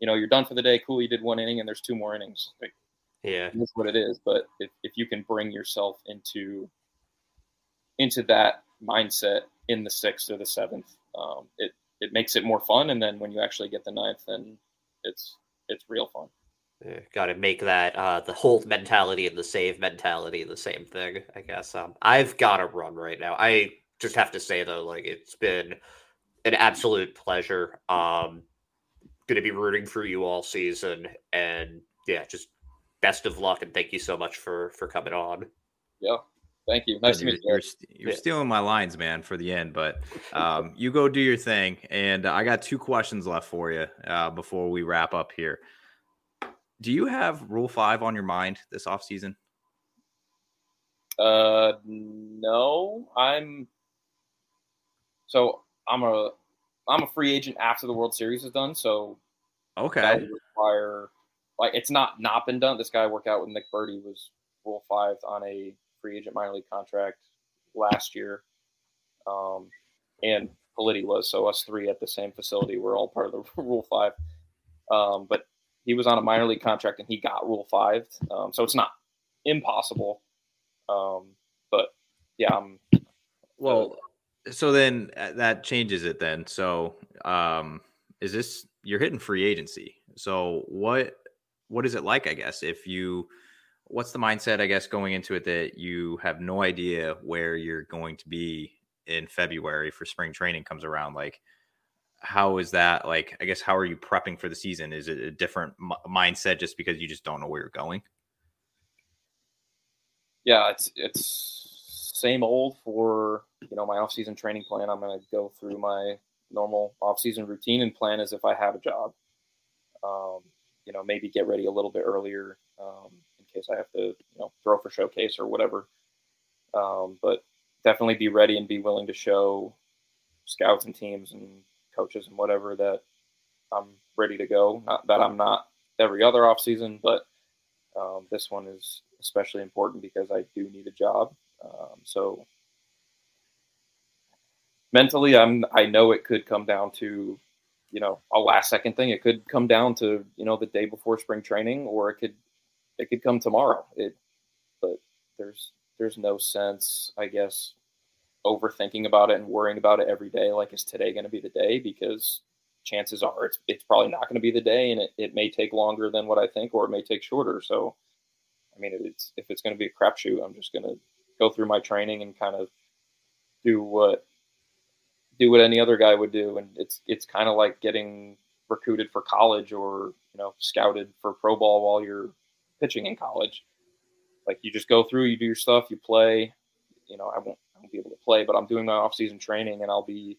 you know you're done for the day. Cool, you did one inning, and there's two more innings. Like, yeah, that's what it is. But if if you can bring yourself into into that mindset in the sixth or the seventh, um, it it makes it more fun. And then when you actually get the ninth, then it's it's real fun. Yeah, Got to make that uh, the hold mentality and the save mentality the same thing. I guess. Um, I've got to run right now. I just have to say though, like it's been an absolute pleasure. Um, going to be rooting for you all season, and yeah, just best of luck and thank you so much for for coming on. Yeah, Thank you. Nice you're, to meet you. You're, you're yeah. stealing my lines, man, for the end. But um, you go do your thing, and I got two questions left for you uh, before we wrap up here. Do you have Rule Five on your mind this off season? Uh, no. I'm so I'm a I'm a free agent after the World Series is done. So okay, require like it's not not been done. This guy worked out with Nick Burdi was Rule Five on a free agent minor league contract last year. Um, and Politi was, so us three at the same facility, we're all part of the <laughs> Rule 5. Um, but he was on a minor league contract and he got Rule 5. Um, so it's not impossible. Um, but yeah. I'm, well, so then uh, that changes it then. So um, is this, you're hitting free agency. So what, what is it like, I guess, if you – what's the mindset, I guess, going into it that you have no idea where you're going to be in February for spring training comes around? Like, how is that? Like, I guess, how are you prepping for the season? Is it a different m- mindset just because you just don't know where you're going? Yeah, it's it's same old for you know my off-season training plan. I'm going to go through my normal off-season routine and plan as if I have a job. Um, you know, maybe get ready a little bit earlier. Um, case I have to, you know, throw for showcase or whatever. Um, but definitely be ready and be willing to show scouts and teams and coaches and whatever that I'm ready to go. Not that I'm not every other off season, but um, this one is especially important because I do need a job. Um, so mentally, I'm I know it could come down to you know a last second thing. It could come down to you know the day before spring training, or it could it could come tomorrow. It but there's there's no sense, I guess, overthinking about it and worrying about it every day. Like, is today going to be the day? Because chances are it's, it's probably not going to be the day and it, it may take longer than what I think or it may take shorter. So, I mean, it's, if it's going to be a crapshoot, I'm just going to go through my training and kind of do what, do what any other guy would do. And it's, it's kind of like getting recruited for college or, you know, scouted for pro ball while you're pitching in college. Like you just go through, you do your stuff, you play, you know, I won't, I won't be able to play, but I'm doing my off season training and I'll be,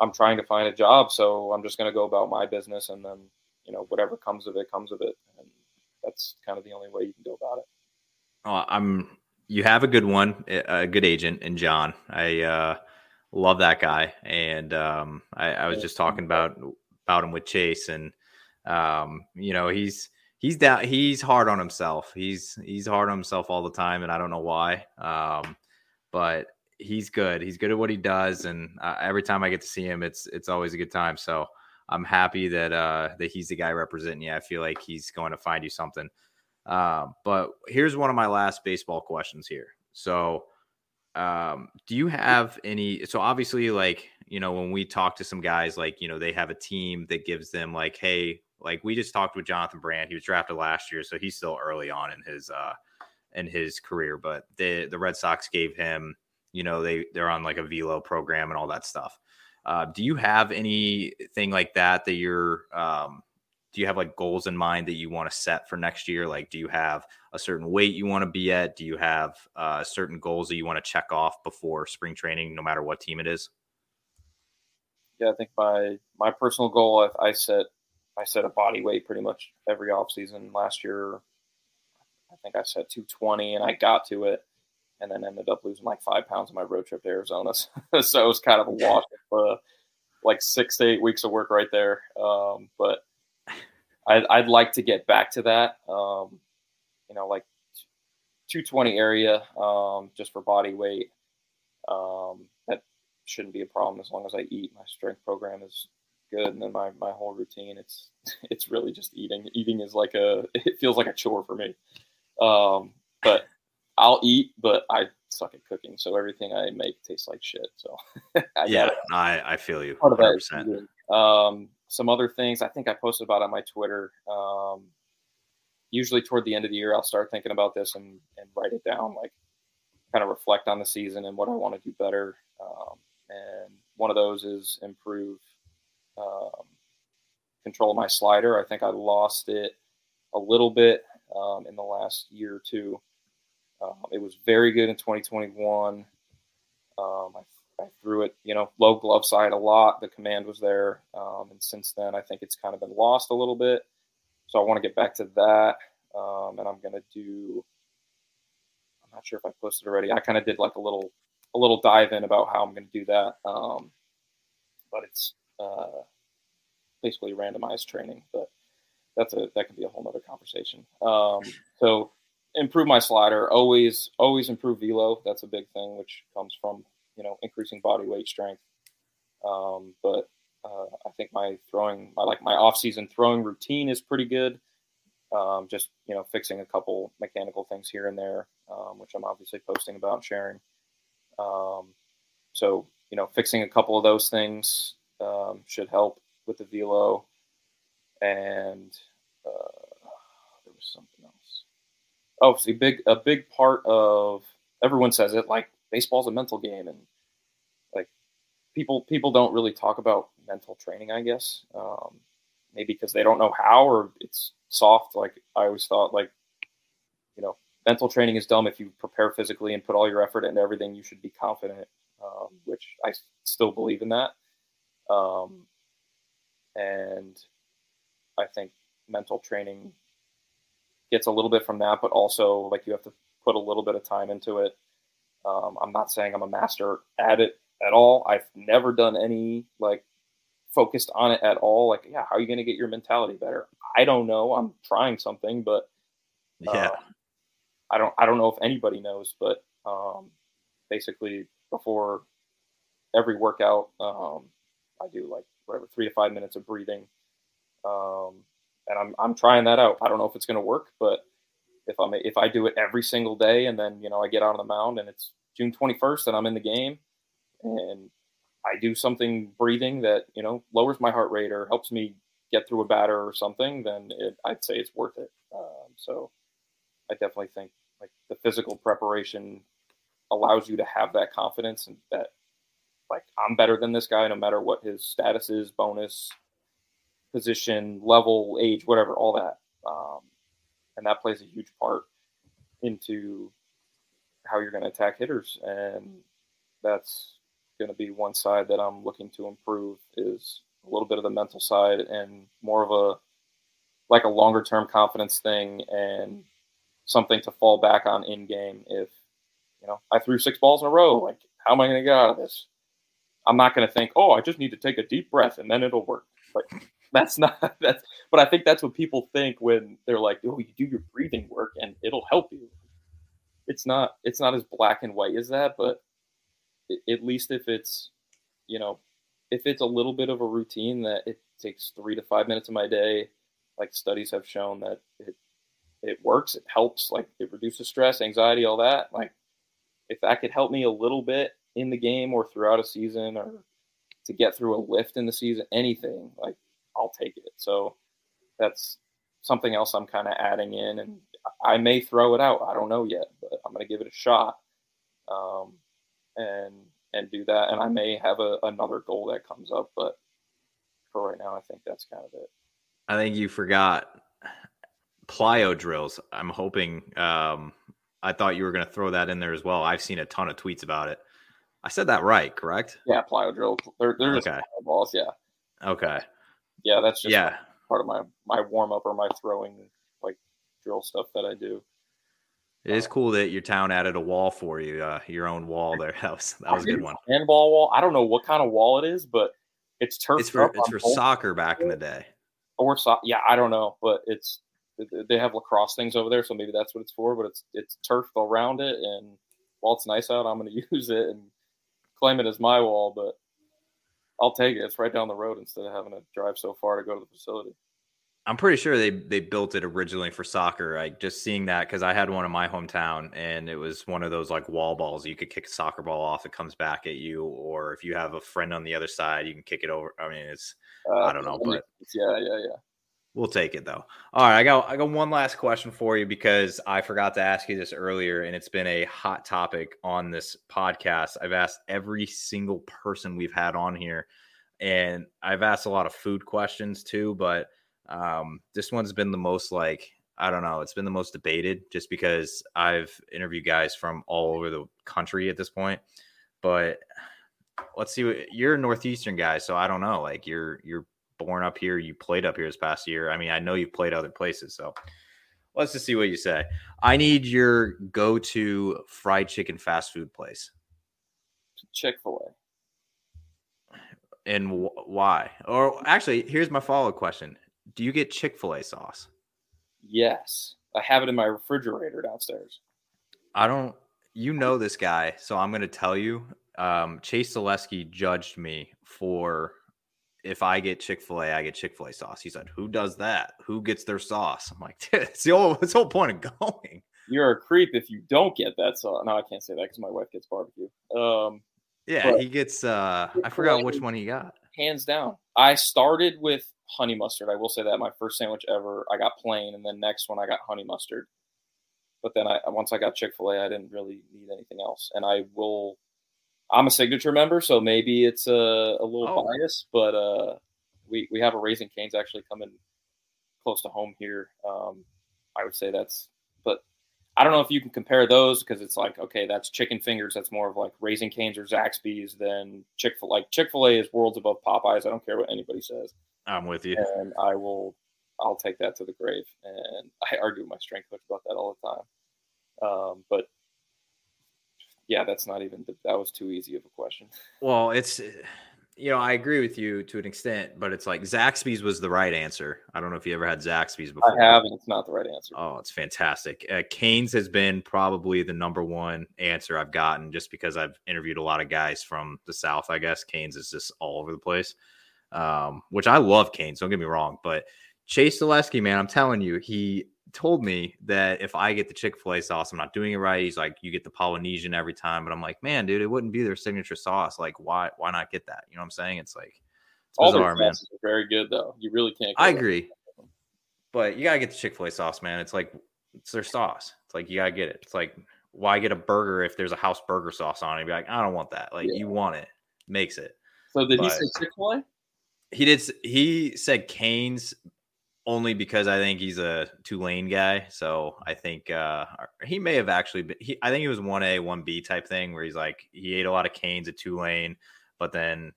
I'm trying to find a job, so I'm just going to go about my business, and then you know whatever comes of it comes of it, and that's kind of the only way you can go about it. Oh, I'm. You have a good one, a good agent and John. I uh, love that guy, and um, I, I, was just talking about about him with Chase, and um, you know he's he's down. He's hard on himself. He's he's hard on himself all the time, and I don't know why. Um, but he's good. He's good at what he does, and uh, every time I get to see him, it's it's always a good time. So I'm happy that uh, that he's the guy representing you. I feel like he's going to find you something. Uh, but here's one of my last baseball questions here. So, um, do you have any? So obviously, like you know, when we talk to some guys, like you know, they have a team that gives them like, hey, like we just talked with Jonathan Brand. He was drafted last year, so he's still early on in his uh in his career. But the the Red Sox gave him you know they they're on like a velo program and all that stuff uh, do you have anything like that that you're um, do you have like goals in mind that you want to set for next year like do you have a certain weight you want to be at do you have uh, certain goals that you want to check off before spring training no matter what team it is yeah i think my my personal goal i, I set i set a body weight pretty much every off season last year i think i set 220 and i got to it and then ended up losing like five pounds on my road trip to Arizona. <laughs> so it was kind of a wash <laughs> of uh, like six to eight weeks of work right there. Um, but I'd, I'd, like to get back to that, um, you know, like 220 area um, just for body weight. Um, that shouldn't be a problem as long as I eat. My strength program is good, and then my, my whole routine. It's <laughs> it's really just eating. Eating is like a <laughs> it feels like a chore for me. Um, but I'll eat, but I suck at cooking, so everything I make tastes like shit. So <laughs> I yeah, I I feel you. Part of that. Um, some other things I think I posted about on my Twitter. Um, usually toward the end of the year, I'll start thinking about this and, and write it down, like kind of reflect on the season and what I want to do better. Um, and one of those is improve um, control my slider. I think I lost it a little bit um, in the last year or two. Um, it was very good in 2021. Um, I, I, threw it, you know, low glove side a lot. The command was there, um, and since then, I think it's kind of been lost a little bit. So I want to get back to that, and I'm going to do. I'm not sure if I posted already. I kind of did like a little a little dive in about how I'm going to do that, um, but it's uh, basically randomized training. But that's a that can be a whole other conversation. Um, <laughs> so improve my slider. Always, always improve velo. That's a big thing, which comes from you know increasing body weight strength. Um, but uh, I think my throwing, my like my off season throwing routine is pretty good. Um, just you know fixing a couple mechanical things here and there, um, which I'm obviously posting about and sharing. Um, so you know fixing a couple of those things um, should help with the velo. And uh, there was something else obviously big a big part of everyone says it like baseball's a mental game and like people people don't really talk about mental training i guess um, maybe because they don't know how or it's soft like i always thought like you know mental training is dumb if you prepare physically and put all your effort into everything you should be confident um, which i still believe in that um, and i think mental training gets a little bit from that, but also like you have to put a little bit of time into it. Um, I'm not saying I'm a master at it at all. I've never done any like focused on it at all. Like, yeah, how are you going to get your mentality better? I don't know. I'm trying something, but yeah, uh, I don't. I don't know if anybody knows, but um, basically before every workout, um, I do like whatever three to five minutes of breathing, um, and I'm I'm trying that out. I don't know if it's going to work, but if I'm if I do it every single day, and then you know I get out on the mound and it's June 21st and I'm in the game, and I do something breathing that you know lowers my heart rate or helps me get through a batter or something, then it, I'd say it's worth it. Um, so I definitely think like the physical preparation allows you to have that confidence and that like I'm better than this guy no matter what his status is, bonus, position, level, age, whatever, all that. Um, and that plays a huge part into how you're going to attack hitters. And that's going to be one side that I'm looking to improve is a little bit of the mental side and more of a like a longer term confidence thing and something to fall back on in game if you know I threw six balls in a row. Like how am I going to get out of this I'm not going to think oh I just need to take a deep breath and then it'll work. But that's <laughs> not that's but I think that's what people think when they're like oh you do your breathing work and it'll help you. It's not it's not as black and white as that but at least if it's you know if it's a little bit of a routine that it takes three to five minutes of my day like studies have shown that it it works it helps like it reduces stress anxiety all that like if that could help me a little bit in the game or throughout a season or to get through a lift in the season anything like i'll take it so that's something else i'm kind of adding in and i may throw it out i don't know yet but i'm going to give it a shot um, and and do that. And I may have a, another goal that comes up, but for right now, I think that's kind of it. I think you forgot plyo drills. I'm hoping. Um, I thought you were going to throw that in there as well. I've seen a ton of tweets about it. I said that right, correct? Yeah, plyo drill. They're, they're okay. balls. Yeah. Okay. Yeah, that's just yeah part of my my warm up or my throwing like drill stuff that I do. It is cool that your town added a wall for you, uh, your own wall there. <laughs> That was that was a good one. Handball wall. I don't know what kind of wall it is, but it's turf. It's for it's for soccer back in the day. Or so, yeah, I don't know, but it's they have lacrosse things over there, so maybe that's what it's for. But it's it's turf around it, and while it's nice out, I'm going <laughs> to use it and claim it as my wall. But I'll take it. It's right down the road instead of having to drive so far to go to the facility. I'm pretty sure they they built it originally for soccer. Like just seeing that because I had one in my hometown and it was one of those like wall balls. You could kick a soccer ball off, it comes back at you, or if you have a friend on the other side, you can kick it over. I mean, it's uh, I don't know, but yeah, yeah, yeah. We'll take it though. All right, I got I got one last question for you because I forgot to ask you this earlier, and it's been a hot topic on this podcast. I've asked every single person we've had on here, and I've asked a lot of food questions too, but um, this one's been the most like I don't know, it's been the most debated just because I've interviewed guys from all over the country at this point. But let's see what you're a northeastern guy, so I don't know. Like you're you're born up here, you played up here this past year. I mean, I know you've played other places, so let's just see what you say. I need your go-to fried chicken fast food place. Chick-fil-A. And wh- why? Or actually, here's my follow-up question do you get Chick fil A sauce? Yes. I have it in my refrigerator downstairs. I don't, you know this guy, so I'm going to tell you. Um, Chase Zaleski judged me for if I get Chick fil A, I get Chick fil A sauce. He said, Who does that? Who gets their sauce? I'm like, <laughs> it's the whole, it's the whole point of going. You're a creep if you don't get that sauce. No, I can't say that because my wife gets barbecue. Um, yeah, he gets, uh, I forgot which one he got. Hands down. I started with honey mustard. I will say that my first sandwich ever, I got plain, and then next one I got honey mustard. But then I once I got Chick Fil A, I didn't really need anything else. And I will. I'm a signature member, so maybe it's a, a little oh. biased, but uh, we we have a Raising Cane's actually coming close to home here. Um, I would say that's, but I don't know if you can compare those because it's like okay, that's chicken fingers. That's more of like Raising Cane's or Zaxby's than Chick Fil. Like Chick Fil A is worlds above Popeyes. I don't care what anybody says. I'm with you. And I will, I'll take that to the grave. And I argue with my strength coach about that all the time. Um, but yeah, that's not even, that was too easy of a question. <laughs> Well, it's, you know, I agree with you to an extent, but it's like Zaxby's was the right answer. I don't know if you ever had Zaxby's before. I have, and it's not the right answer. Oh, it's fantastic. Uh, Canes has been probably the number one answer I've gotten just because I've interviewed a lot of guys from the South. I guess Canes is just all over the place, um, which I love Canes. Don't get me wrong, but Chase Zaleski, man, I'm telling you, he told me that if I get the Chick fil A sauce, I'm not doing it right. He's like, you get the Polynesian every time. But I'm like, man, dude, it wouldn't be their signature sauce. Like, why why not get that? You know what I'm saying? It's like, it's All bizarre, their man. very good, though. You really can't. I agree. But you gotta get the Chick fil A sauce, man. It's like, it's their sauce. It's like, you gotta get it. It's like, why get a burger if there's a house burger sauce on it? You'd be like, I don't want that. Like, Yeah. you want it, makes it. So did he say Chick Fil A? He did. He said Canes only because I think he's a Tulane guy. So I think uh he may have actually been. He, I think he was one A, one B type thing where he's like he ate a lot of Canes at Tulane, but then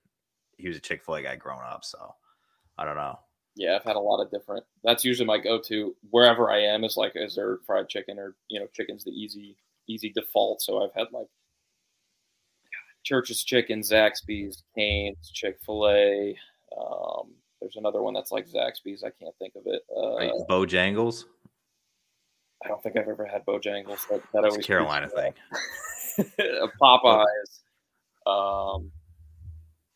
he was a Chick Fil A guy growing up. So I don't know. Yeah, I've had a lot of different. That's usually my go-to wherever I am. Is like, is there fried chicken or you know, chicken's the easy easy default. So I've had like Church's Chicken, Zaxby's, Cane's, Chick Fil A. Um, there's another one that's like Zaxby's. I can't think of it. Like Uh, Bojangles, I don't think I've ever had Bojangles. That, that it's always Carolina thing. <laughs> Popeyes. Um,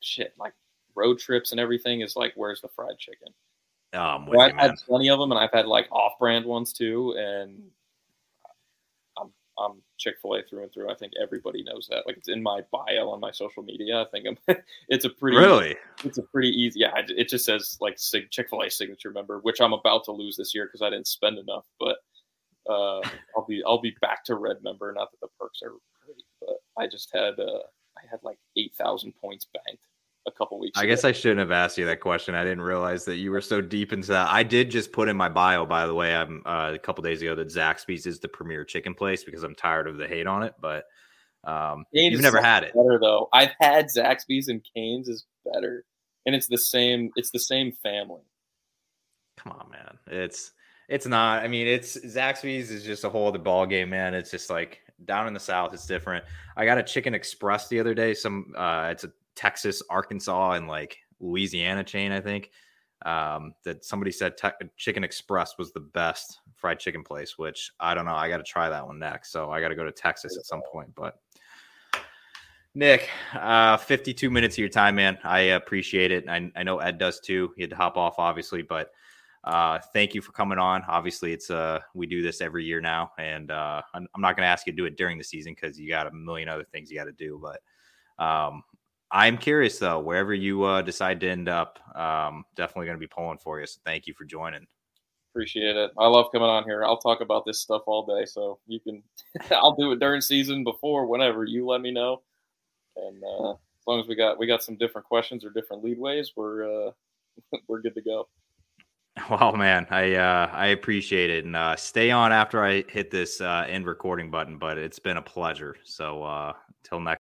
shit, like road trips and everything is like, where's the fried chicken? I'm with Well, you, I've had plenty of them, and I've had like off-brand ones too. And I'm Chick Fil A through and through. I think everybody knows that. Like it's in my bio on my social media. I think I'm. <laughs> it's a pretty Really? It's a pretty easy. Yeah, it just says like sig- Chick Fil A signature member, which I'm about to lose this year because I didn't spend enough. But uh, <laughs> I'll be I'll be back to red member. Not that the perks are great, but I just had uh, I had like eight thousand points banked a couple weeks. I ago. guess I shouldn't have asked you that question. I didn't realize that you were so deep into that. I did just put in my bio, by the way, I'm uh, a couple days ago that Zaxby's is the premier chicken place because I'm tired of the hate on it. But um, Cane's you've never had it. better though. I've had Zaxby's and Canes is better, and it's the same. It's the same family. Come on, man. It's it's not. I mean, it's Zaxby's is just a whole other ball game, man. It's just like down in the south, it's different. I got a Chicken Express the other day. Some uh, it's a Texas, Arkansas, and like Louisiana chain, I think. Um, that somebody said Te- Chicken Express was the best fried chicken place, which I don't know. I got to try that one next. So I got to go to Texas at some point. But Nick, uh, 52 minutes of your time, man. I appreciate it. I, I know Ed does too. He had to hop off, obviously, but uh, thank you for coming on. Obviously, it's uh, we do this every year now, and uh, I'm, I'm not going to ask you to do it during the season because you got a million other things you got to do. But um, I'm curious though, wherever you uh, decide to end up, um, definitely going to be pulling for you. So thank you for joining. Appreciate it. I love coming on here. I'll talk about this stuff all day, so you can. <laughs> I'll do it during season, before, whenever. You let me know, and uh, as long as we got we got some different questions or different leadways, we're uh, <laughs> we're good to go. Well, man, I uh, I appreciate it, and uh, stay on after I hit this uh, end recording button. But it's been a pleasure. So uh, till next.